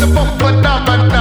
the bumper, da ba da.